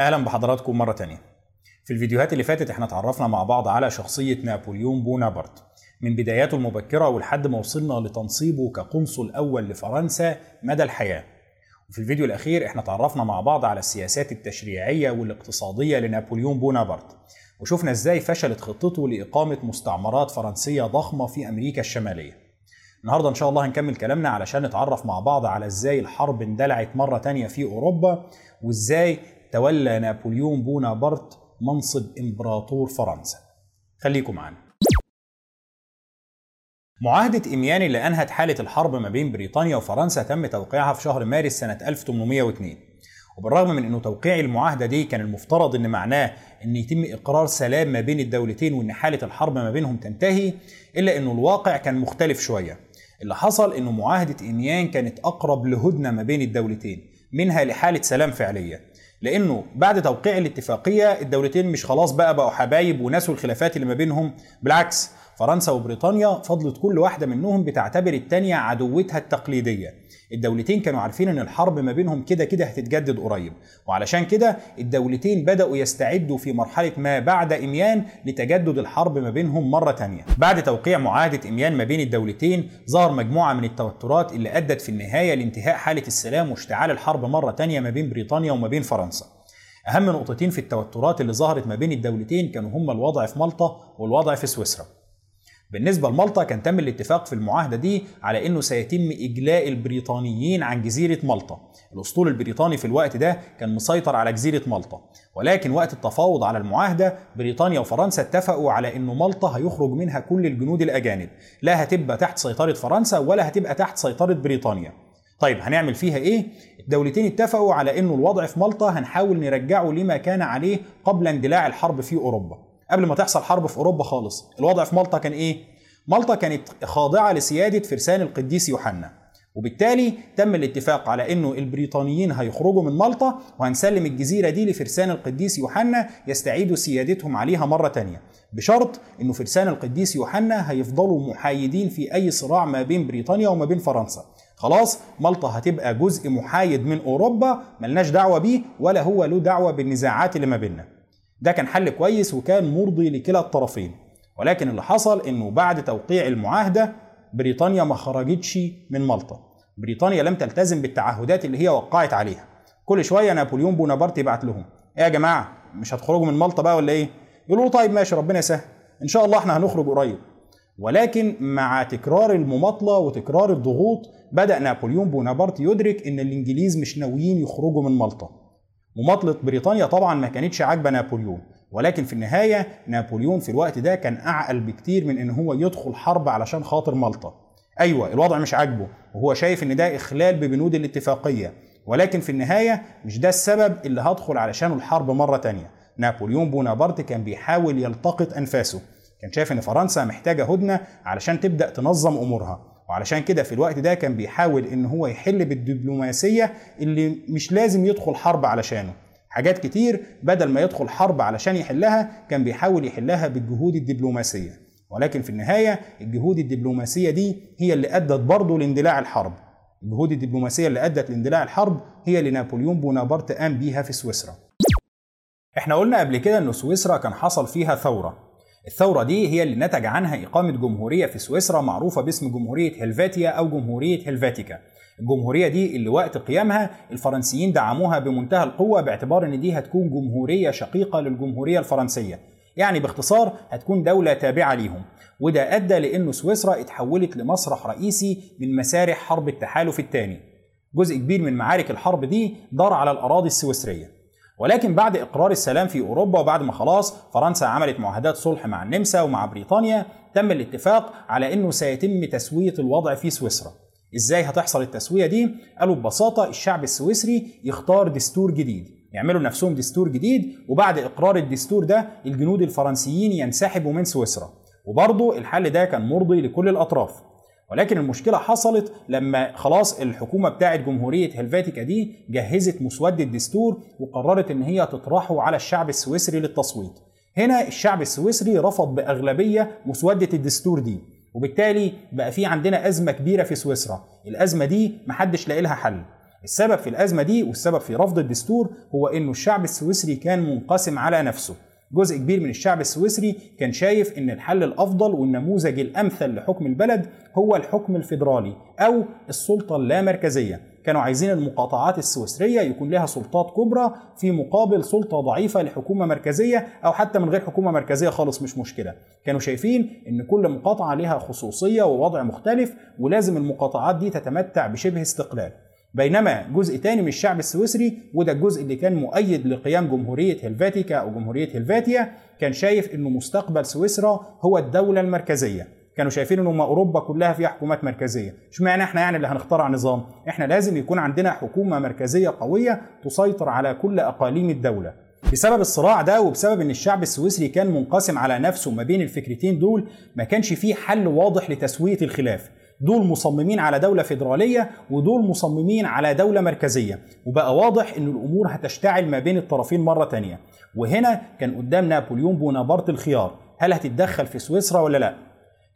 أهلا بحضراتكم مرة تانية. في الفيديوهات اللي فاتت إحنا اتعرفنا مع بعض على شخصية نابليون بونابرت. من بداياته المبكرة ولحد ما وصلنا لتنصيبه كقنصل أول لفرنسا مدى الحياة. وفي الفيديو الأخير إحنا اتعرفنا مع بعض على السياسات التشريعية والاقتصادية لنابليون بونابرت. وشفنا إزاي فشلت خطته لإقامة مستعمرات فرنسية ضخمة في أمريكا الشمالية. النهارده إن شاء الله هنكمل كلامنا علشان نتعرف مع بعض على إزاي الحرب اندلعت مرة تانية في أوروبا وإزاي تولى نابليون بونابرت منصب إمبراطور فرنسا. خليكم معانا معاهدة إميان اللي أنهت حالة الحرب ما بين بريطانيا وفرنسا تم توقيعها في شهر مارس سنة 1802 وبالرغم من أنه توقيع المعاهدة دي كان المفترض أن معناه أن يتم إقرار سلام ما بين الدولتين وأن حالة الحرب ما بينهم تنتهي إلا أنه الواقع كان مختلف شوية. اللي حصل أنه معاهدة إميان كانت أقرب لهدنة ما بين الدولتين منها لحالة سلام فعلية. لأنه بعد توقيع الاتفاقيه الدولتين مش خلاص بقى بقوا حبايب ونسوا الخلافات اللي ما بينهم بالعكس فرنسا وبريطانيا فضلت كل واحدة منهم بتعتبر التانية عدوتها التقليدية. الدولتين كانوا عارفين إن الحرب ما بينهم كده كده هتتجدد قريب. وعلشان كده الدولتين بدأوا يستعدوا في مرحلة ما بعد إميان لتجدد الحرب ما بينهم مرة تانية. بعد توقيع معاهدة إميان ما بين الدولتين ظهر مجموعة من التوترات اللي أدت في النهاية لانتهاء حالة السلام واشتعال الحرب مرة تانية ما بين بريطانيا وما بين فرنسا. أهم نقطتين في التوترات اللي ظهرت ما بين الدولتين كانوا هما الوضع في مالطا والوضع في سويسرا. بالنسبة لمالطا كان تم الاتفاق في المعاهدة دي على إنه سيتم إجلاء البريطانيين عن جزيرة مالطا. الأسطول البريطاني في الوقت ده كان مسيطر على جزيرة مالطا، ولكن وقت التفاوض على المعاهدة بريطانيا وفرنسا اتفقوا على إنه مالطا هيخرج منها كل الجنود الأجانب، لا هتبقى تحت سيطرة فرنسا ولا هتبقى تحت سيطرة بريطانيا. طيب هنعمل فيها إيه؟ الدولتين اتفقوا على إنه الوضع في مالطا هنحاول نرجعه لما كان عليه قبل اندلاع الحرب في أوروبا. قبل ما تحصل حرب في أوروبا خالص. الوضع في مالطا كان إيه؟ مالطا كانت خاضعة لسيادة فرسان القديس يوحنا. وبالتالي تم الاتفاق على إنه البريطانيين هيخرجوا من مالطا وهنسلم الجزيرة دي لفرسان القديس يوحنا يستعيدوا سيادتهم عليها مرة تانية. بشرط إنه فرسان القديس يوحنا هيفضلوا محايدين في أي صراع ما بين بريطانيا وما بين فرنسا. خلاص مالطا هتبقى جزء محايد من أوروبا ملناش دعوة بيه ولا هو له دعوة بالنزاعات اللي ما بيننا. ده كان حل كويس وكان مرضي لكلا الطرفين. ولكن اللي حصل إنه بعد توقيع المعاهدة بريطانيا ما خرجتش من مالطا. بريطانيا لم تلتزم بالتعهدات اللي هي وقعت عليها. كل شوية نابليون بونابرت يبعت لهم. إيه يا جماعة مش هتخرجوا من مالطا بقى ولا إيه؟ يقولوا طيب ماشي ربنا يسهل. إن شاء الله إحنا هنخرج قريب. ولكن مع تكرار المماطلة وتكرار الضغوط بدأ نابليون بونابرت يدرك إن الإنجليز مش ناويين يخرجوا من مالطا. مماطلة بريطانيا طبعا ما كانتش عاجبة نابليون. ولكن في النهاية نابليون في الوقت ده كان أعقل بكتير من إن هو يدخل حرب علشان خاطر مالطا. أيوة الوضع مش عاجبه. وهو شايف إن ده إخلال ببنود الاتفاقية. ولكن في النهاية مش ده السبب اللي هدخل علشانه الحرب مرة تانية. نابليون بونابرت كان بيحاول يلتقط أنفاسه. كان شايف إن فرنسا محتاجة هدنة علشان تبدأ تنظم أمورها. وعلشان كده في الوقت ده كان بيحاول إن هو يحل بالدبلوماسية اللي مش لازم يدخل حرب علشانه. حاجات كتير بدل ما يدخل حرب علشان يحلها كان بيحاول يحلها بالجهود الدبلوماسية. ولكن في النهاية الجهود الدبلوماسية دي هي اللي أدت برضه لاندلاع الحرب. الجهود الدبلوماسية اللي أدت لاندلاع الحرب هي اللي نابليون بونابرت قام بيها في سويسرا. إحنا قلنا قبل كده ان سويسرا كان حصل فيها ثورة. الثورة دي هي اللي نتج عنها إقامة جمهورية في سويسرا معروفة باسم جمهورية هلفاتيا أو جمهورية هلفاتيكا. الجمهورية دي اللي وقت قيامها الفرنسيين دعموها بمنتهى القوة باعتبار إن دي هتكون جمهورية شقيقة للجمهورية الفرنسية. يعني باختصار هتكون دولة تابعة ليهم. وده أدى لأن سويسرا اتحولت لمسرح رئيسي من مسارح حرب التحالف الثاني. جزء كبير من معارك الحرب دي دار على الأراضي السويسرية. ولكن بعد إقرار السلام في أوروبا وبعد ما خلاص فرنسا عملت معاهدات صلح مع النمسا ومع بريطانيا تم الاتفاق على إنه سيتم تسوية الوضع في سويسرا. إزاي هتحصل التسوية دي؟ قالوا ببساطة الشعب السويسري يختار دستور جديد. يعملوا لنفسهم دستور جديد وبعد إقرار الدستور ده الجنود الفرنسيين ينسحبوا من سويسرا. وبرضه الحل ده كان مرضي لكل الأطراف. ولكن المشكلة حصلت لما خلاص الحكومة بتاعة جمهورية هلفاتيكا دي جهزت مسودة دستور وقررت إن هي تطرحه على الشعب السويسري للتصويت. هنا الشعب السويسري رفض بأغلبية مسودة الدستور دي وبالتالي بقى في عندنا أزمة كبيرة في سويسرا. الأزمة دي محدش لاقي لها حل. السبب في الأزمة دي والسبب في رفض الدستور هو إنه الشعب السويسري كان منقسم على نفسه. جزء كبير من الشعب السويسري كان شايف إن الحل الأفضل والنموذج الأمثل لحكم البلد هو الحكم الفيدرالي أو السلطة اللامركزية. كانوا عايزين المقاطعات السويسرية يكون لها سلطات كبرى في مقابل سلطة ضعيفة لحكومة مركزية أو حتى من غير حكومة مركزية خالص مش مشكلة. كانوا شايفين إن كل مقاطعة لها خصوصية ووضع مختلف ولازم المقاطعات دي تتمتع بشبه استقلال. بينما جزء تاني من الشعب السويسري وده الجزء اللي كان مؤيد لقيام جمهورية هلفاتيكا أو جمهورية هلفاتيا كان شايف إنه مستقبل سويسرا هو الدولة المركزية. كانوا شايفين ان أوروبا كلها فيها حكومات مركزية. اشمعنى إحنا يعني اللي هنخترع نظام؟ إحنا لازم يكون عندنا حكومة مركزية قوية تسيطر على كل أقاليم الدولة. بسبب الصراع ده وبسبب إن الشعب السويسري كان منقسم على نفسه ما بين الفكرتين دول ما كانش فيه حل واضح لتسوية الخلاف. دول مصممين على دولة فيدرالية ودول مصممين على دولة مركزية. وبقى واضح إن الأمور هتشتعل ما بين الطرفين مرة تانية. وهنا كان قدام نابليون بونابرت الخيار. هل هتتدخل في سويسرا ولا لا؟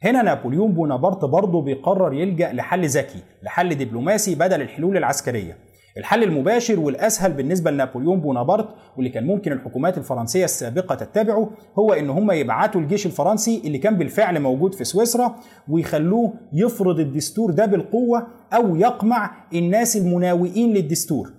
هنا نابليون بونابرت برضه بيقرر يلجأ لحل ذكي لحل دبلوماسي بدل الحلول العسكرية. الحل المباشر والأسهل بالنسبة لنابليون بونابرت واللي كان ممكن الحكومات الفرنسية السابقة تتبعه هو إن هم يبعتوا الجيش الفرنسي اللي كان بالفعل موجود في سويسرا ويخلوه يفرض الدستور ده بالقوة أو يقمع الناس المناوئين للدستور.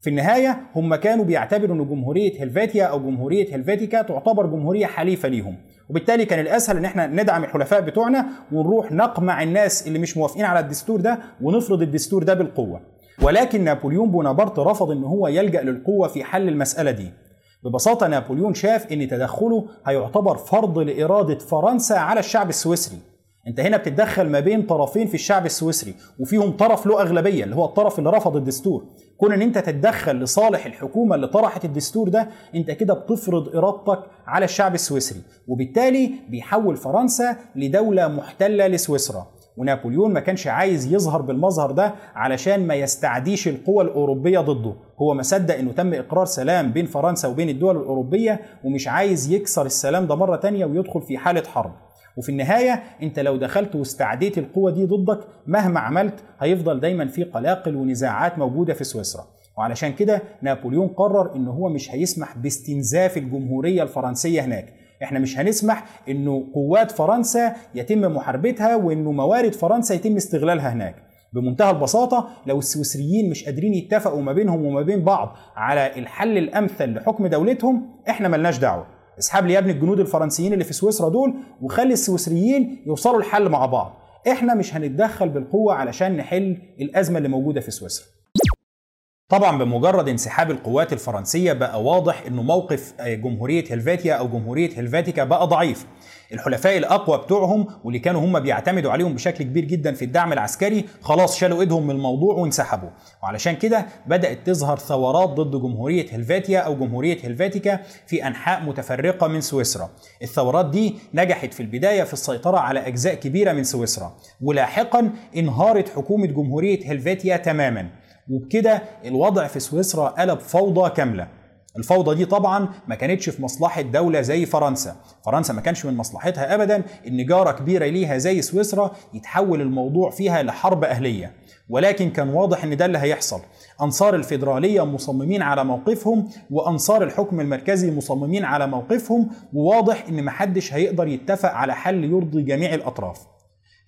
في النهاية هم كانوا بيعتبروا أن جمهورية هلفاتيا أو جمهورية هلفاتيكا تعتبر جمهورية حليفة ليهم. وبالتالي كان الأسهل أن إحنا ندعم الحلفاء بتوعنا ونروح نقمع الناس اللي مش موافقين على الدستور ده ونفرض الدستور ده بالقوة. ولكن نابليون بونابرت رفض إن هو يلجأ للقوة في حل المسألة دي. ببساطة نابليون شاف إن تدخله هيعتبر فرض لإرادة فرنسا على الشعب السويسري. أنت هنا بتتدخل ما بين طرفين في الشعب السويسري وفيهم طرف له أغلبية اللي هو الطرف اللي رفض الدستور. كون إن أنت تتدخل لصالح الحكومة اللي طرحت الدستور ده أنت كده بتفرض إرادتك على الشعب السويسري. وبالتالي بيحول فرنسا لدولة محتلة لسويسرا. ونابليون ما كانش عايز يظهر بالمظهر ده علشان ما يستعديش القوى الأوروبية ضده. هو ما صدق إنه تم إقرار سلام بين فرنسا وبين الدول الأوروبية ومش عايز يكسر السلام ده مرة تانية ويدخل في حالة حرب. وفي النهاية أنت لو دخلت واستعديت القوة دي ضدك مهما عملت هيفضل دايما في قلاقل ونزاعات موجودة في سويسرا. وعلشان كده نابليون قرر إن هو مش هيسمح باستنزاف الجمهورية الفرنسية هناك. إحنا مش هنسمح انه قوات فرنسا يتم محاربتها وانه موارد فرنسا يتم استغلالها هناك. بمنتهى البساطة لو السويسريين مش قادرين يتفقوا ما بينهم وما بين بعض على الحل الأمثل لحكم دولتهم إحنا ملناش دعوة. اسحب لي يا ابني الجنود الفرنسيين اللي في سويسرا دول وخلي السويسريين يوصلوا الحل مع بعض. إحنا مش هنتدخل بالقوة علشان نحل الأزمة اللي موجودة في سويسرا. طبعا بمجرد انسحاب القوات الفرنسية بقى واضح إنه موقف جمهورية هلفاتيا أو جمهورية هلفاتيكا بقى ضعيف. الحلفاء الأقوى بتوعهم واللي كانوا هم بيعتمدوا عليهم بشكل كبير جدا في الدعم العسكري خلاص شالوا إيدهم من الموضوع وانسحبوا. وعلشان كده بدأت تظهر ثورات ضد جمهورية هلفاتيا أو جمهورية هلفاتيكا في أنحاء متفرقة من سويسرا. الثورات دي نجحت في البداية في السيطرة على أجزاء كبيرة من سويسرا. ولاحقا انهارت حكومة جمهورية هلفاتيا تماما. وبكده الوضع في سويسرا قلب فوضى كاملة. الفوضى دي طبعا ما كانتش في مصلحة دولة زي فرنسا. فرنسا ما كانش من مصلحتها أبدا إن جارة كبيرة ليها زي سويسرا يتحول الموضوع فيها لحرب أهلية. ولكن كان واضح إن ده اللي هيحصل. أنصار الفيدرالية مصممين على موقفهم وأنصار الحكم المركزي مصممين على موقفهم وواضح إن محدش هيقدر يتفق على حل يرضي جميع الأطراف.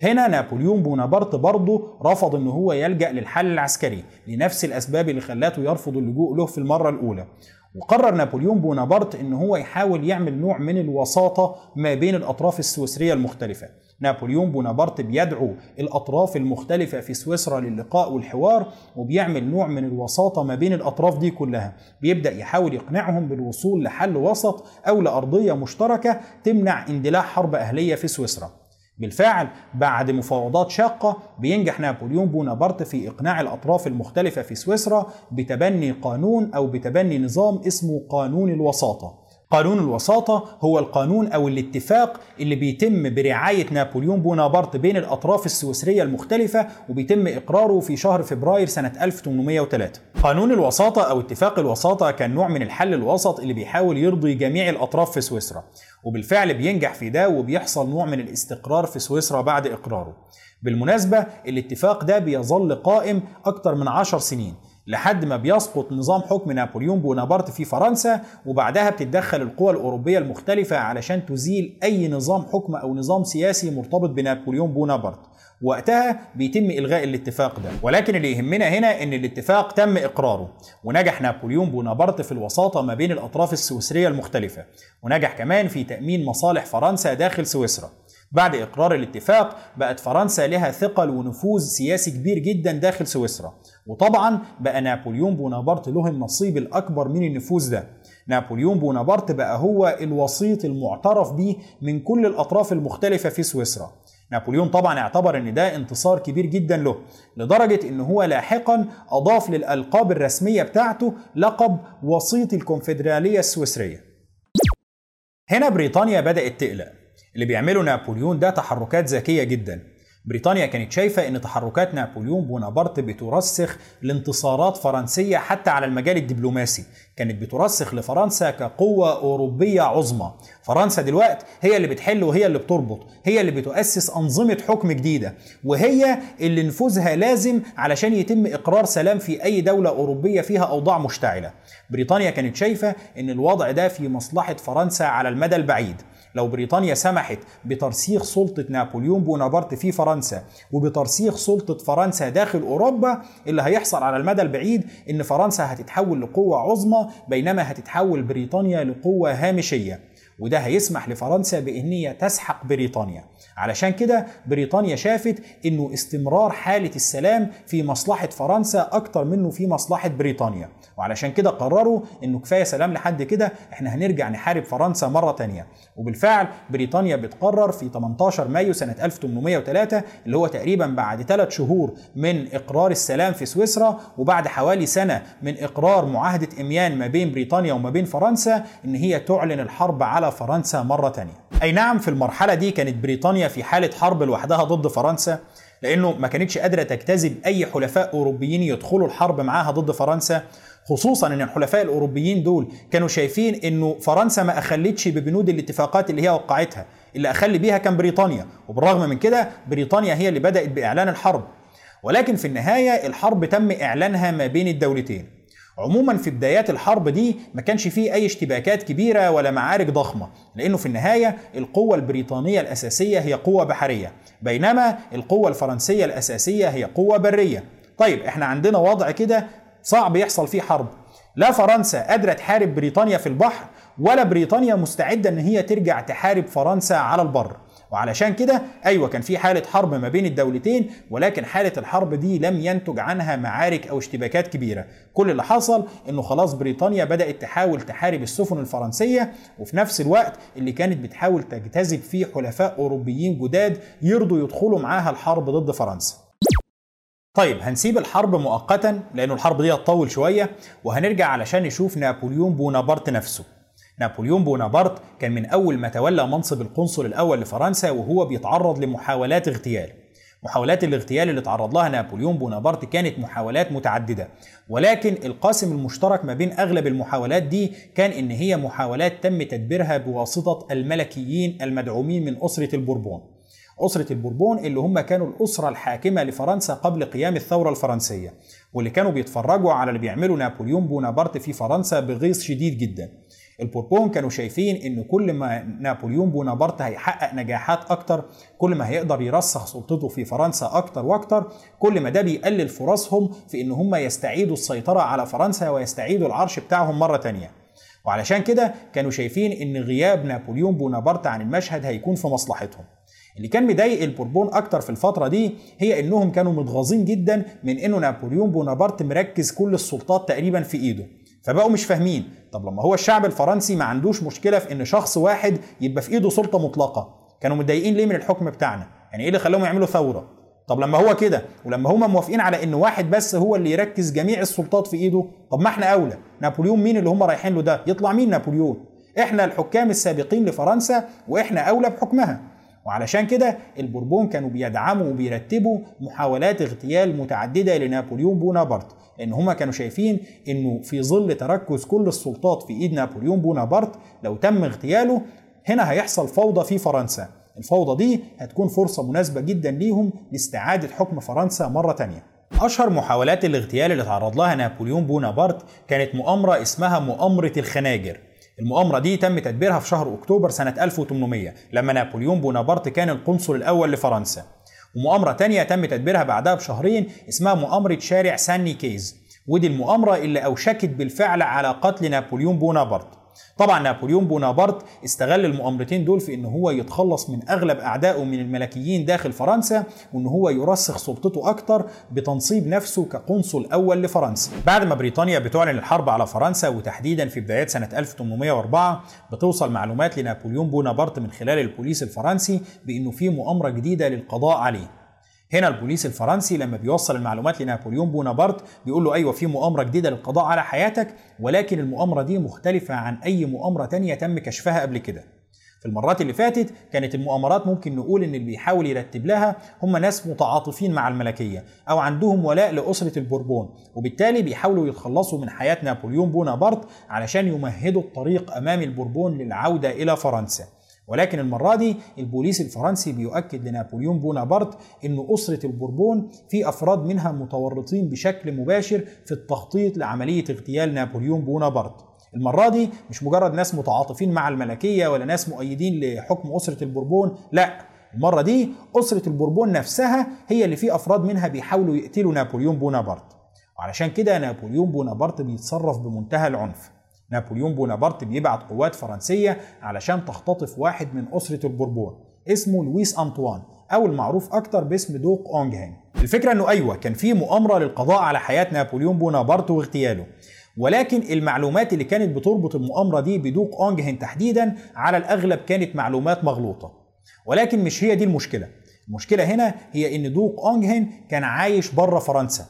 هنا نابليون بونابرت برضه رفض إن هو يلجأ للحل العسكري لنفس الأسباب اللي خلاته يرفض اللجوء له في المرة الأولى. وقرر نابليون بونابرت إن هو يحاول يعمل نوع من الوساطة ما بين الأطراف السويسرية المختلفة. نابليون بونابرت بيدعو الأطراف المختلفة في سويسرا للقاء والحوار وبيعمل نوع من الوساطة ما بين الأطراف دي كلها. بيبدأ يحاول يقنعهم بالوصول لحل وسط أو لأرضية مشتركة تمنع اندلاع حرب أهلية في سويسرا. بالفعل بعد مفاوضات شاقة بينجح نابليون بونابرت في إقناع الأطراف المختلفة في سويسرا بتبني قانون أو بتبني نظام اسمه قانون الوساطة. قانون الوساطة هو القانون أو الاتفاق اللي بيتم برعاية نابليون بونابرت بين الأطراف السويسرية المختلفة وبيتم إقراره في شهر فبراير سنة 1803 قانون الوساطة أو اتفاق الوساطة كان نوع من الحل الوسط اللي بيحاول يرضي جميع الأطراف في سويسرا وبالفعل بينجح في ده وبيحصل نوع من الاستقرار في سويسرا بعد إقراره. بالمناسبة الاتفاق ده بيظل قائم أكثر من عشر سنين لحد ما بيسقط نظام حكم نابليون بونابرت في فرنسا وبعدها بتتدخل القوى الأوروبية المختلفة علشان تزيل أي نظام حكم أو نظام سياسي مرتبط بنابليون بونابرت. وقتها بيتم إلغاء الاتفاق ده. ولكن اللي يهمنا هنا إن الاتفاق تم إقراره. ونجح نابليون بونابرت في الوساطة ما بين الأطراف السويسرية المختلفة. ونجح كمان في تأمين مصالح فرنسا داخل سويسرا. بعد إقرار الاتفاق بقت فرنسا لها ثقل ونفوذ سياسي كبير جدا داخل سويسرا. وطبعا بقى نابليون بونابرت له النصيب الأكبر من النفوذ ده. نابليون بونابرت بقى هو الوسيط المعترف به من كل الأطراف المختلفة في سويسرا. نابليون طبعا اعتبر إن ده انتصار كبير جدا له لدرجة إن هو لاحقا أضاف للألقاب الرسمية بتاعته لقب وسيط الكونفدرالية السويسرية. هنا بريطانيا بدأت تقلق. اللي بيعمله نابليون ده تحركات ذكية جدا. بريطانيا كانت شايفة إن تحركات نابليون بونابرت بترسخ لانتصارات فرنسية حتى على المجال الدبلوماسي. كانت بترسخ لفرنسا كقوة أوروبية عظمى. فرنسا دلوقتي هي اللي بتحل وهي اللي بتربط هي اللي بتؤسس أنظمة حكم جديدة وهي اللي نفوذها لازم علشان يتم إقرار سلام في أي دولة أوروبية فيها أوضاع مشتعلة. بريطانيا كانت شايفة إن الوضع ده في مصلحة فرنسا على المدى البعيد. لو بريطانيا سمحت بترسيخ سلطة نابليون بونابرت في فرنسا وبترسيخ سلطة فرنسا داخل أوروبا اللي هيحصل على المدى البعيد إن فرنسا هتتحول لقوة عظمى بينما هتتحول بريطانيا لقوة هامشية. وده هيسمح لفرنسا بإن هي تسحق بريطانيا. علشان كده بريطانيا شافت إنه استمرار حالة السلام في مصلحة فرنسا أكتر منه في مصلحة بريطانيا. وعلشان كده قرروا إنه كفاية سلام لحد كده إحنا هنرجع نحارب فرنسا مرة تانية. وبالفعل بريطانيا بتقرر في 18 مايو سنة 1803 اللي هو تقريبا بعد ثلاث شهور من إقرار السلام في سويسرا وبعد حوالي سنة من إقرار معاهدة إميان ما بين بريطانيا وما بين فرنسا إن هي تعلن الحرب على فرنسا مرة تانية. أي نعم في المرحلة دي كانت بريطانيا في حالة حرب لوحدها ضد فرنسا لأنه ما كانتش قادرة تجتذب أي حلفاء أوروبيين يدخلوا الحرب معاها ضد فرنسا. خصوصا إن الحلفاء الأوروبيين دول كانوا شايفين إنه فرنسا ما أخلتش ببنود الاتفاقات اللي هي وقعتها اللي أخل بيها كان بريطانيا. وبالرغم من كده بريطانيا هي اللي بدأت بإعلان الحرب. ولكن في النهاية الحرب تم إعلانها ما بين الدولتين. عموما في بدايات الحرب دي ما كانش فيه أي اشتباكات كبيرة ولا معارك ضخمة لأنه في النهاية القوة البريطانية الأساسية هي قوة بحرية بينما القوة الفرنسية الأساسية هي قوة برية. طيب إحنا عندنا وضع كده صعب يحصل فيه حرب. لا فرنسا قادرة تحارب بريطانيا في البحر ولا بريطانيا مستعدة إن هي ترجع تحارب فرنسا على البر. وعلشان كده أيوه كان في حالة حرب ما بين الدولتين ولكن حالة الحرب دي لم ينتج عنها معارك أو اشتباكات كبيرة. كل اللي حصل إنه خلاص بريطانيا بدأت تحاول تحارب السفن الفرنسية وفي نفس الوقت اللي كانت بتحاول تجتذب فيه حلفاء أوروبيين جداد يرضوا يدخلوا معاها الحرب ضد فرنسا. طيب هنسيب الحرب مؤقتا لأنه الحرب دي هتطول شوية وهنرجع علشان نشوف نابليون بونابرت نفسه. نابليون بونابرت كان من أول ما تولى منصب القنصل الأول لفرنسا وهو بيتعرض لمحاولات اغتيال. محاولات الاغتيال اللي تعرض لها نابليون بونابرت كانت محاولات متعددة. ولكن القاسم المشترك ما بين أغلب المحاولات دي كان إن هي محاولات تم تدبيرها بواسطة الملكيين المدعومين من أسرة البوربون. أسرة البوربون اللي هم كانوا الأسرة الحاكمة لفرنسا قبل قيام الثورة الفرنسية واللي كانوا بيتفرجوا على اللي بيعمله نابليون بونابرت في فرنسا بغيظ شديد جدا. البوربون كانوا شايفين ان كل ما نابليون بونابرت هيحقق نجاحات أكتر كل ما هيقدر يرسخ سلطته في فرنسا أكتر وأكتر كل ما ده بيقلل فرصهم في إن هم يستعيدوا السيطرة على فرنسا ويستعيدوا العرش بتاعهم مرة تانية. وعلشان كده كانوا شايفين إن غياب نابليون بونابرت عن المشهد هيكون في مصلحتهم. اللي كان مضايق البوربون أكتر في الفترة دي هي إنهم كانوا متغاظين جدا من إنه نابليون بونابرت مركز كل السلطات تقريبا في إيده. فبقوا مش فاهمين. طب لما هو الشعب الفرنسي ما عندوش مشكلة في إن شخص واحد يبقى في إيده سلطة مطلقة. كانوا متضايقين ليه من الحكم بتاعنا؟ يعني إيه اللي خلاهم يعملوا ثورة؟ طب لما هو كده ولما هم موافقين على إن واحد بس هو اللي يركز جميع السلطات في إيده طب ما إحنا أولى. نابليون مين اللي هم رايحين له ده؟ يطلع مين نابليون؟ إحنا الحكام السابقين لفرنسا وإحنا أولى بحكمها. وعلشان كده البوربون كانوا بيدعموا وبيرتبوا محاولات اغتيال متعددة لنابليون بونابرت لأن هما كانوا شايفين إنه في ظل تركز كل السلطات في إيد نابليون بونابرت لو تم اغتياله هنا هيحصل فوضى في فرنسا. الفوضى دي هتكون فرصة مناسبة جدا ليهم لاستعادة حكم فرنسا مرة تانية. أشهر محاولات الاغتيال اللي تعرض لها نابليون بونابرت كانت مؤامرة اسمها مؤامرة الخناجر. المؤامرة دي تم تدبيرها في شهر أكتوبر سنة 1800 لما نابليون بونابرت كان القنصل الأول لفرنسا. ومؤامرة تانية تم تدبيرها بعدها بشهرين اسمها مؤامرة شارع سان نيكيز ودي المؤامرة اللي أوشكت بالفعل على قتل نابليون بونابرت. طبعا نابليون بونابرت استغل المؤامرتين دول في إن هو يتخلص من أغلب أعدائه من الملكيين داخل فرنسا وإن هو يرسخ سلطته أكتر بتنصيب نفسه كقنصل أول لفرنسا. بعد ما بريطانيا بتعلن الحرب على فرنسا وتحديدا في بدايات سنة 1804 بتوصل معلومات لنابليون بونابرت من خلال البوليس الفرنسي بإنه في مؤامرة جديدة للقضاء عليه. هنا البوليس الفرنسي لما بيوصل المعلومات لنابليون بونابرت بيقول له أيوه في مؤامرة جديدة للقضاء على حياتك ولكن المؤامرة دي مختلفة عن أي مؤامرة تانية تم كشفها قبل كده. في المرات اللي فاتت كانت المؤامرات ممكن نقول إن اللي بيحاول يرتب لها هم ناس متعاطفين مع الملكية أو عندهم ولاء لأسرة البوربون وبالتالي بيحاولوا يتخلصوا من حياة نابليون بونابرت علشان يمهدوا الطريق أمام البوربون للعودة إلى فرنسا. ولكن المرة دي البوليس الفرنسي بيؤكد لنابليون بونابرت أن أسرة البوربون في أفراد منها متورطين بشكل مباشر في التخطيط لعملية اغتيال نابليون بونابرت. المرة دي مش مجرد ناس متعاطفين مع الملكية ولا ناس مؤيدين لحكم أسرة البوربون لا. المرة دي أسرة البوربون نفسها هي اللي في أفراد منها بيحاولوا يقتلوا نابليون بونابرت. وعلشان كده نابليون بونابرت بيتصرف بمنتهى العنف. نابليون بونابرت بيبعت قوات فرنسية علشان تختطف واحد من أسرة البوربون اسمه لويس أنطوان أو المعروف أكتر باسم دوق أونجهين الفكرة أنه أيوة كان في مؤامرة للقضاء على حياة نابليون بونابرت واغتياله. ولكن المعلومات اللي كانت بتربط المؤامرة دي بدوق أونجهين تحديدا على الأغلب كانت معلومات مغلوطة. ولكن مش هي دي المشكلة. المشكلة هنا هي إن دوق أونجهين كان عايش بره فرنسا.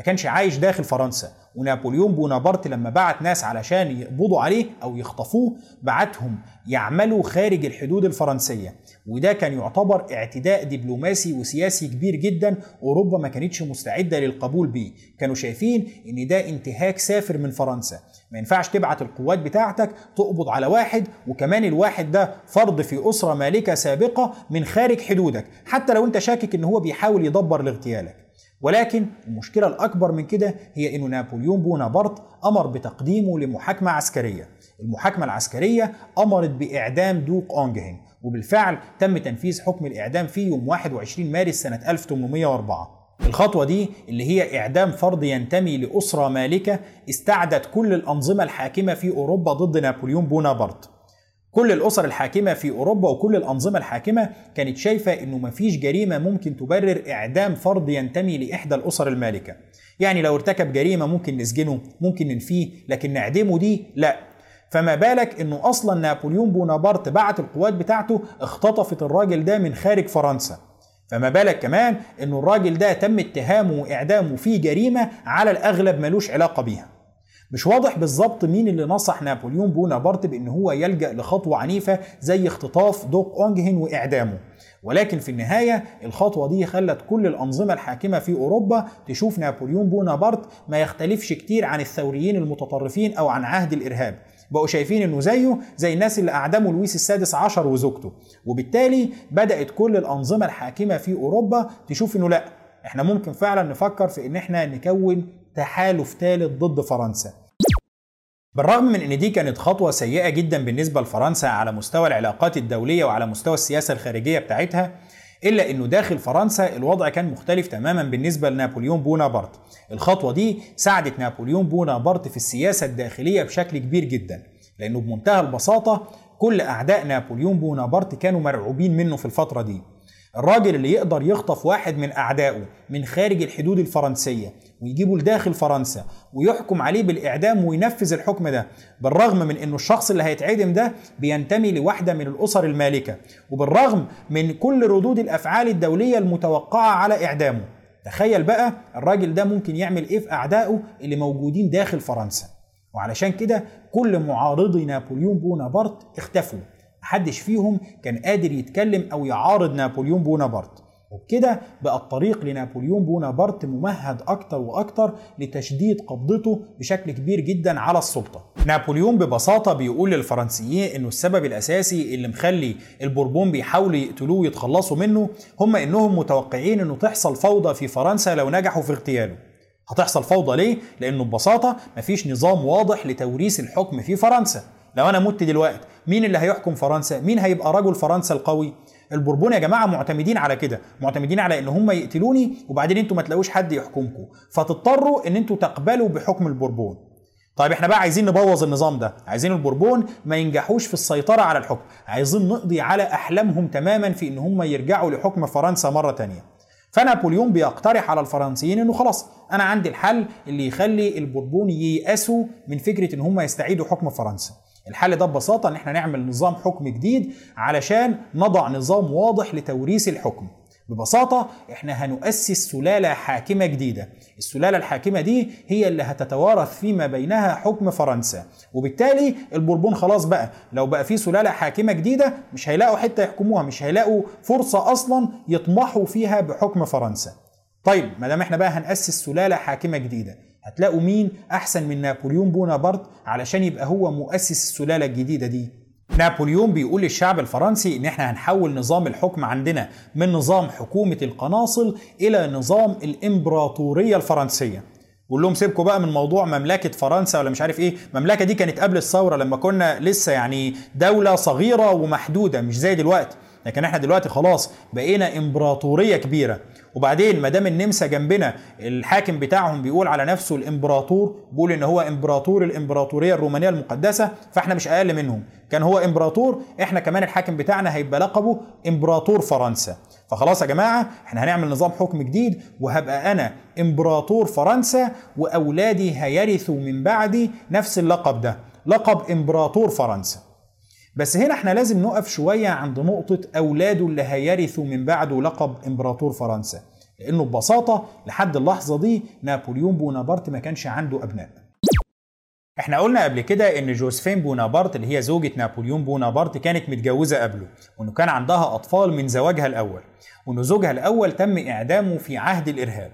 ما كانش عايش داخل فرنسا. ونابليون بونابرت لما بعت ناس علشان يقبضوا عليه أو يخطفوه بعتهم يعملوا خارج الحدود الفرنسية. وده كان يعتبر اعتداء دبلوماسي وسياسي كبير جدا أوروبا ما كانتش مستعدة للقبول بيه. كانوا شايفين إن ده انتهاك سافر من فرنسا. ما ينفعش تبعت القوات بتاعتك تقبض على واحد وكمان الواحد ده فرد في أسرة مالكة سابقة من خارج حدودك. حتى لو أنت شاكك إن هو بيحاول يدبر لاغتيالك. ولكن المشكلة الأكبر من كده هي أن نابليون بونابرت أمر بتقديمه لمحاكمة عسكرية. المحاكمة العسكرية أمرت بإعدام دوق أونجهين وبالفعل تم تنفيذ حكم الإعدام فيه يوم 21 مارس سنة 1804 الخطوة دي اللي هي إعدام فرد ينتمي لأسرة مالكة استعدت كل الأنظمة الحاكمة في أوروبا ضد نابليون بونابرت. كل الأسر الحاكمة في أوروبا وكل الأنظمة الحاكمة كانت شايفة إنه مفيش جريمة ممكن تبرر إعدام فرد ينتمي لإحدى الأسر المالكة. يعني لو ارتكب جريمة ممكن نسجنه ممكن ننفيه لكن نعدمه دي لا. فما بالك إنه أصلا نابليون بونابرت بعت القوات بتاعته اختطفت الراجل ده من خارج فرنسا. فما بالك كمان إنه الراجل ده تم اتهامه وإعدامه في جريمة على الأغلب ملوش علاقة بيها. مش واضح بالظبط مين اللي نصح نابليون بونابرت بان هو يلجأ لخطوة عنيفة زي اختطاف دوق اونجهن واعدامه. ولكن في النهاية الخطوة دي خلت كل الأنظمة الحاكمة في أوروبا تشوف نابليون بونابرت ما يختلفش كتير عن الثوريين المتطرفين أو عن عهد الإرهاب. بقوا شايفين إنه زيه زي الناس اللي أعدموا لويس السادس عشر وزوجته. وبالتالي بدأت كل الأنظمة الحاكمة في أوروبا تشوف إنه لأ إحنا ممكن فعلا نفكر في إن إحنا نكون تحالف ثالث ضد فرنسا. بالرغم من إن دي كانت خطوة سيئة جدا بالنسبة لفرنسا على مستوى العلاقات الدولية وعلى مستوى السياسة الخارجية بتاعتها إلا إنه داخل فرنسا الوضع كان مختلف تماما بالنسبة لنابليون بونابرت. الخطوة دي ساعدت نابليون بونابرت في السياسة الداخلية بشكل كبير جدا لأنه بمنتهى البساطة كل أعداء نابليون بونابرت كانوا مرعوبين منه في الفترة دي. الراجل اللي يقدر يخطف واحد من أعدائه من خارج الحدود الفرنسية ويجيبه لداخل فرنسا ويحكم عليه بالإعدام وينفذ الحكم ده بالرغم من إنه الشخص اللي هيتعدم ده بينتمي لواحدة من الأسر المالكة وبالرغم من كل ردود الأفعال الدولية المتوقعة على إعدامه. تخيل بقى الراجل ده ممكن يعمل إيه في أعدائه اللي موجودين داخل فرنسا. وعلشان كده كل معارضي نابليون بونابرت اختفوا محدش فيهم كان قادر يتكلم أو يعارض نابليون بونابرت. وبكده بقى الطريق لنابليون بونابرت ممهد أكتر وأكتر لتشديد قبضته بشكل كبير جدا على السلطة نابليون ببساطة بيقول للفرنسيين إنه السبب الأساسي اللي مخلي البوربون بيحاولوا يقتلوه ويتخلصوا منه هم إنهم متوقعين إنه تحصل فوضى في فرنسا لو نجحوا في اغتياله هتحصل فوضى ليه؟ لأنه ببساطة مفيش نظام واضح لتوريث الحكم في فرنسا لو أنا مت دلوقتي مين اللي هيحكم فرنسا؟ مين هيبقى رجل فرنسا القوي؟ البوربون يا جماعة معتمدين على كده معتمدين على إن هم يقتلوني وبعدين أنتوا ما تلاقوش حد يحكمكم فتضطروا إن أنتوا تقبلوا بحكم البوربون. طيب إحنا بقى عايزين نبوظ النظام ده عايزين البوربون ما ينجحوش في السيطرة على الحكم عايزين نقضي على أحلامهم تماما في إن هم يرجعوا لحكم فرنسا مرة تانية. فنابليون بيقترح على الفرنسيين إنه خلاص أنا عندي الحل اللي يخلي البوربون ييأسوا من فكرة إن هم يستعيدوا حكم فرنسا. الحل ده ببساطة إن إحنا نعمل نظام حكم جديد علشان نضع نظام واضح لتوريث الحكم. ببساطة إحنا هنؤسس سلالة حاكمة جديدة. السلالة الحاكمة دي هي اللي هتتوارث فيما بينها حكم فرنسا. وبالتالي البوربون خلاص بقى لو بقى في سلالة حاكمة جديدة مش هيلاقوا حتة يحكموها مش هيلاقوا فرصة أصلا يطمحوا فيها بحكم فرنسا. طيب ما دام إحنا بقى هنأسس سلالة حاكمة جديدة هتلاقوا مين أحسن من نابليون بونابرت علشان يبقى هو مؤسس السلالة الجديدة دي. نابليون بيقول للشعب الفرنسي إن إحنا هنحول نظام الحكم عندنا من نظام حكومة القناصل إلى نظام الإمبراطورية الفرنسية. قول لهم سيبكم بقى من موضوع مملكة فرنسا ولا مش عارف إيه. المملكة دي كانت قبل الثورة لما كنا لسه يعني دولة صغيرة ومحدودة مش زي دلوقتي. لكن إحنا دلوقتي خلاص بقينا إمبراطورية كبيرة. وبعدين ما دام النمسا جنبنا الحاكم بتاعهم بيقول على نفسه الإمبراطور بيقول إن هو إمبراطور الإمبراطورية الرومانية المقدسة فإحنا مش أقل منهم. كان هو إمبراطور إحنا كمان الحاكم بتاعنا هيبقى لقبه إمبراطور فرنسا. فخلاص يا جماعة إحنا هنعمل نظام حكم جديد وهبقى أنا إمبراطور فرنسا وأولادي هيرثوا من بعدي نفس اللقب ده. لقب إمبراطور فرنسا. بس هنا إحنا لازم نقف شوية عند نقطة أولاده اللي هيرثوا من بعده لقب إمبراطور فرنسا. لأنه ببساطة لحد اللحظة دي نابليون بونابرت ما كانش عنده أبناء. إحنا قلنا قبل كده إن جوزفين بونابرت اللي هي زوجة نابليون بونابرت كانت متجوزة قبله وإنه كان عندها أطفال من زواجها الأول وإنه زوجها الأول تم إعدامه في عهد الإرهاب.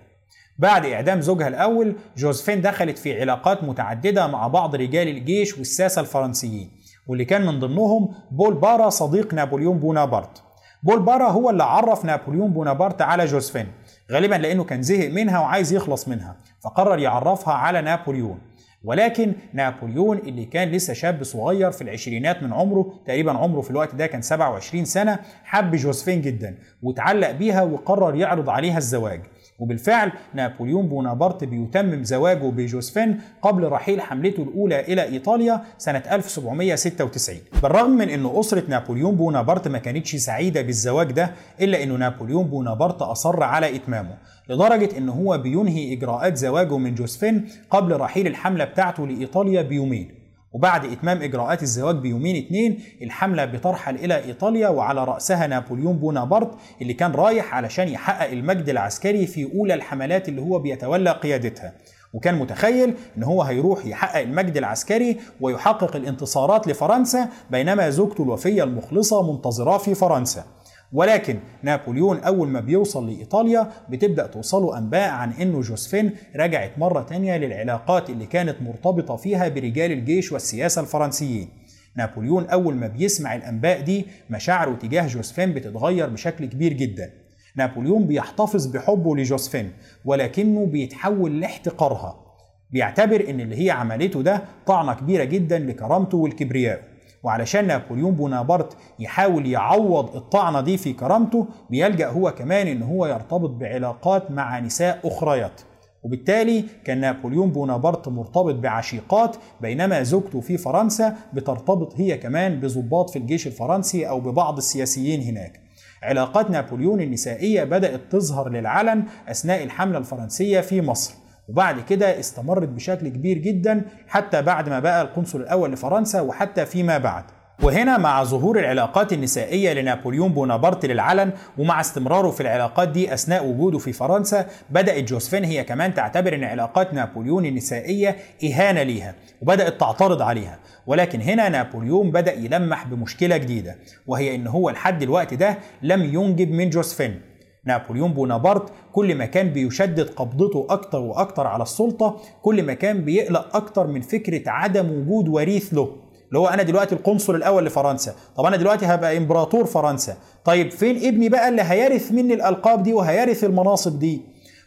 بعد إعدام زوجها الأول جوزفين دخلت في علاقات متعددة مع بعض رجال الجيش والساسة الفرنسيين. واللي كان من ضمنهم بول بارا صديق نابليون بونابرت. بول بارا هو اللي عرف نابليون بونابرت على جوزفين غالبا لأنه كان زهق منها وعايز يخلص منها فقرر يعرفها على نابليون. ولكن نابليون اللي كان لسه شاب صغير في العشرينات من عمره تقريبا عمره في الوقت ده كان 27 سنة حب جوزفين جدا وتعلق بيها وقرر يعرض عليها الزواج. وبالفعل نابليون بونابرت بيتمم زواجه بجوزفين قبل رحيل حملته الأولى إلى إيطاليا سنة 1796 بالرغم من أن أسرة نابليون بونابرت ما كانتش سعيدة بالزواج ده إلا أن نابليون بونابرت أصر على إتمامه لدرجة أن هو بينهي إجراءات زواجه من جوزفين قبل رحيل الحملة بتاعته لإيطاليا بيومين. وبعد إتمام إجراءات الزواج بيومين اتنين الحملة بترحل إلى إيطاليا وعلى رأسها نابليون بونابرت اللي كان رايح علشان يحقق المجد العسكري في أولى الحملات اللي هو بيتولى قيادتها. وكان متخيل إن هو هيروح يحقق المجد العسكري ويحقق الانتصارات لفرنسا بينما زوجته الوفية المخلصة منتظراه في فرنسا. ولكن نابليون أول ما بيوصل لإيطاليا بتبدأ توصله أنباء عن أنه جوزفين رجعت مرة تانية للعلاقات اللي كانت مرتبطة فيها برجال الجيش والسياسة الفرنسيين. نابليون أول ما بيسمع الأنباء دي مشاعره تجاه جوزفين بتتغير بشكل كبير جدا. نابليون بيحتفظ بحبه لجوزفين ولكنه بيتحول لاحتقارها. بيعتبر إن اللي هي عملته ده طعنة كبيرة جدا لكرامته والكبرياء. وعلشان نابليون بونابرت يحاول يعوض الطعنة دي في كرامته بيلجأ هو كمان إن هو يرتبط بعلاقات مع نساء أخريات. وبالتالي كان نابليون بونابرت مرتبط بعشيقات بينما زوجته في فرنسا بترتبط هي كمان بضباط في الجيش الفرنسي أو ببعض السياسيين هناك. علاقات نابليون النسائية بدأت تظهر للعلن أثناء الحملة الفرنسية في مصر. وبعد كده استمرت بشكل كبير جدا حتى بعد ما بقى القنصل الأول لفرنسا وحتى فيما بعد. وهنا مع ظهور العلاقات النسائية لنابليون بونابرت للعلن ومع استمراره في العلاقات دي أثناء وجوده في فرنسا بدأت جوزفين هي كمان تعتبر أن علاقات نابليون النسائية إهانة ليها وبدأت تعترض عليها. ولكن هنا نابليون بدأ يلمح بمشكلة جديدة وهي أن هو لحد الوقت ده لم ينجب من جوزفين. نابليون بونابرت كل ما كان بيشدد قبضته أكتر وأكتر على السلطة كل ما كان بيقلق أكتر من فكرة عدم وجود وريث له. اللي هو أنا دلوقتي القنصل الأول لفرنسا. طب أنا دلوقتي هبقى إمبراطور فرنسا. طيب فين ابني بقى اللي هيرث مني الألقاب دي وهيرث المناصب دي؟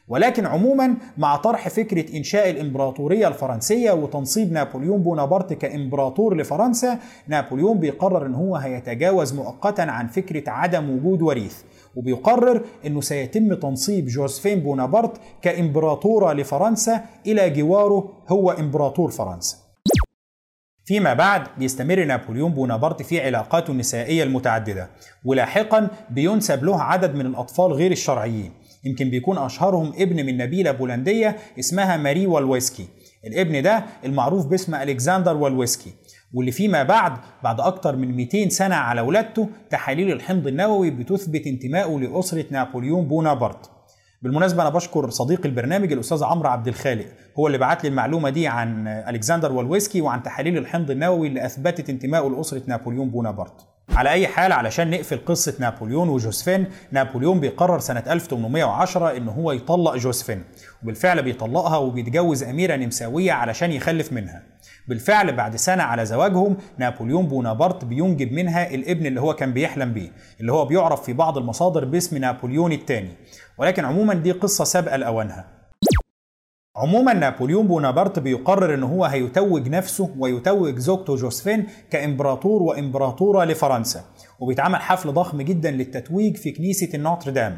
ولكن عموما مع طرح فكرة إنشاء الإمبراطورية الفرنسية وتنصيب نابليون بونابرت كإمبراطور لفرنسا نابليون بيقرر إن هو هيتجاوز مؤقتا عن فكرة عدم وجود وريث. وبيقرر إنه سيتم تنصيب جوزفين بونابرت كإمبراطورة لفرنسا إلى جواره هو إمبراطور فرنسا. فيما بعد بيستمر نابليون بونابرت في علاقاته النسائية المتعددة ولاحقا بينسب له عدد من الأطفال غير الشرعيين. يمكن بيكون أشهرهم ابن من نبيلة بولندية اسمها ماري واليفسكا. الابن ده المعروف باسم ألكسندر واليفسكي. واللي فيما بعد بعد أكتر من 200 سنة على ولادته تحاليل الحمض النووي بتثبت انتمائه لأسرة نابليون بونابرت. بالمناسبة أنا بشكر صديق البرنامج الأستاذ عمرو عبد الخالق. هو اللي بعت لي المعلومة دي عن ألكسندر والويسكي وعن تحاليل الحمض النووي اللي أثبتت انتمائه لأسرة نابليون بونابرت. على أي حال علشان نقفل قصة نابليون وجوزفين نابليون بيقرر سنة 1810 إن هو يطلق جوزفين وبالفعل بيطلقها وبيتجوز أميرة نمساوية علشان يخلف منها. بالفعل بعد سنة على زواجهم نابليون بونابرت بينجب منها الابن اللي هو كان بيحلم بيه اللي هو بيعرف في بعض المصادر باسم نابليون الثاني ولكن عموما دي قصة سابقة لأوانها. عموما نابليون بونابرت بيقرر ان هو هيتوج نفسه ويتوج زوجته جوزفين كإمبراطور وإمبراطورة لفرنسا وبيتعمل حفل ضخم جدا للتتويج في كنيسة النوتردام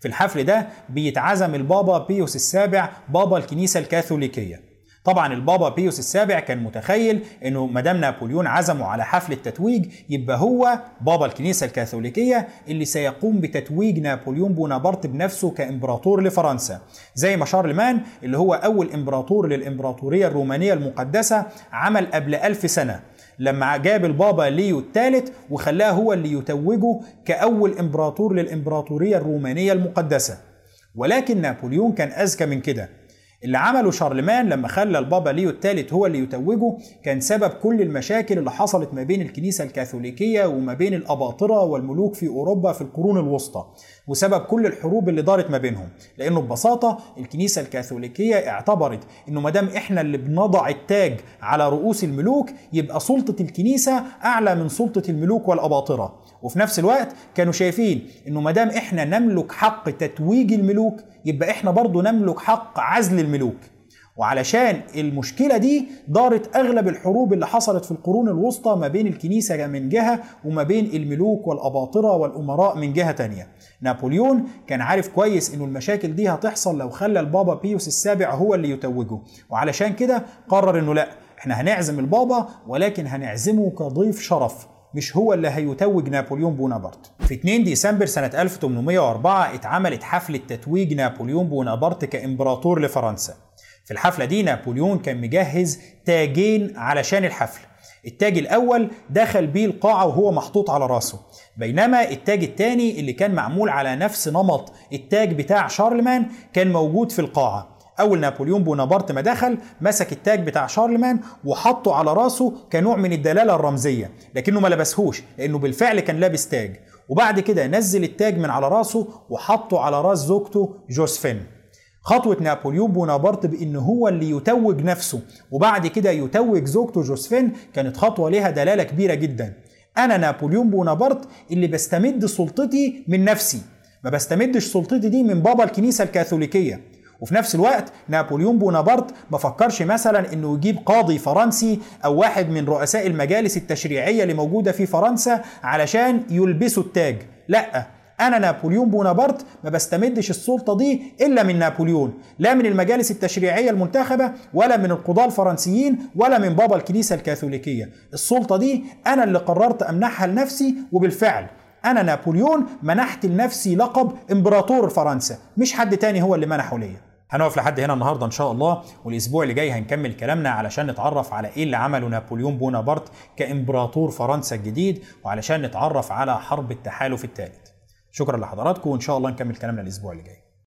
في الحفل ده بيتعزم البابا بيوس السابع بابا الكنيسة الكاثوليكية. طبعا البابا بيوس السابع كان متخيل إنه مدام نابليون عزمه على حفل التتويج يبقى هو بابا الكنيسة الكاثوليكية اللي سيقوم بتتويج نابليون بونابرت بنفسه كإمبراطور لفرنسا زي ما شارلمان اللي هو أول إمبراطور للإمبراطورية الرومانية المقدسة عمل قبل ألف سنة لما جاب البابا ليو الثالث وخلاه هو اللي يتوجه كأول إمبراطور للإمبراطورية الرومانية المقدسة. ولكن نابليون كان أذكى من كده. اللي عمله شارلمان لما خلى البابا ليو الثالث هو اللي يتوجه كان سبب كل المشاكل اللي حصلت ما بين الكنيسة الكاثوليكية وما بين الأباطرة والملوك في أوروبا في القرون الوسطى وسبب كل الحروب اللي دارت ما بينهم لأنه ببساطة الكنيسة الكاثوليكية اعتبرت إنه ما دام إحنا اللي بنضع التاج على رؤوس الملوك يبقى سلطة الكنيسة أعلى من سلطة الملوك والأباطرة. وفي نفس الوقت كانوا شايفين إنه ما دام إحنا نملك حق تتويج الملوك يبقى إحنا برضو نملك حق عزل الملوك. وعلشان المشكلة دي دارت أغلب الحروب اللي حصلت في القرون الوسطى ما بين الكنيسة من جهة وما بين الملوك والأباطرة والأمراء من جهة تانية. نابليون كان عارف كويس إنه المشاكل دي هتحصل لو خلى البابا بيوس السابع هو اللي يتوجه. وعلشان كده قرر إنه لأ إحنا هنعزم البابا ولكن هنعزمه كضيف شرف. مش هو اللي هيتوج نابليون بونابرت. في 2 ديسمبر سنة 1804 اتعملت حفلة تتويج نابليون بونابرت كإمبراطور لفرنسا. في الحفلة دي نابليون كان مجهز تاجين علشان الحفل. التاج الأول دخل بيه القاعة وهو محطوط على راسه. بينما التاج الثاني اللي كان معمول على نفس نمط التاج بتاع شارلمان كان موجود في القاعة. أول نابليون بونابرت ما دخل مسك التاج بتاع شارلمان وحطه على راسه كنوع من الدلالة الرمزية لكنه ما لبسهوش لأنه بالفعل كان لابس تاج. وبعد كده نزل التاج من على راسه وحطه على راس زوجته جوزفين خطوة نابليون بونابرت بأن هو اللي يتوج نفسه وبعد كده يتوج زوجته جوزفين كانت خطوة لها دلالة كبيرة جدا. أنا نابليون بونابرت اللي بستمد سلطتي من نفسي. ما بستمدش سلطتي دي من بابا الكنيسة الكاثوليكية. وفي نفس الوقت نابليون بونابرت ما فكرش مثلا إنه يجيب قاضي فرنسي أو واحد من رؤساء المجالس التشريعية اللي موجودة في فرنسا علشان يلبسوا التاج. لأ أنا نابليون بونابرت ما بستمدش السلطة دي إلا من نابليون لا من المجالس التشريعية المنتخبة ولا من القضاة الفرنسيين ولا من بابا الكنيسة الكاثوليكية. السلطة دي أنا اللي قررت أمنحها لنفسي وبالفعل أنا نابليون منحت لنفسي لقب إمبراطور فرنسا مش حد تاني هو اللي منحه ليا. هنقف لحد هنا النهارده إن شاء الله والأسبوع اللي جاي هنكمل كلامنا علشان نتعرف على إيه اللي عمله نابليون بونابرت كإمبراطور فرنسا الجديد وعلشان نتعرف على حرب التحالف الثالث شكرا لحضراتكم وإن شاء الله نكمل كلامنا الأسبوع اللي جاي.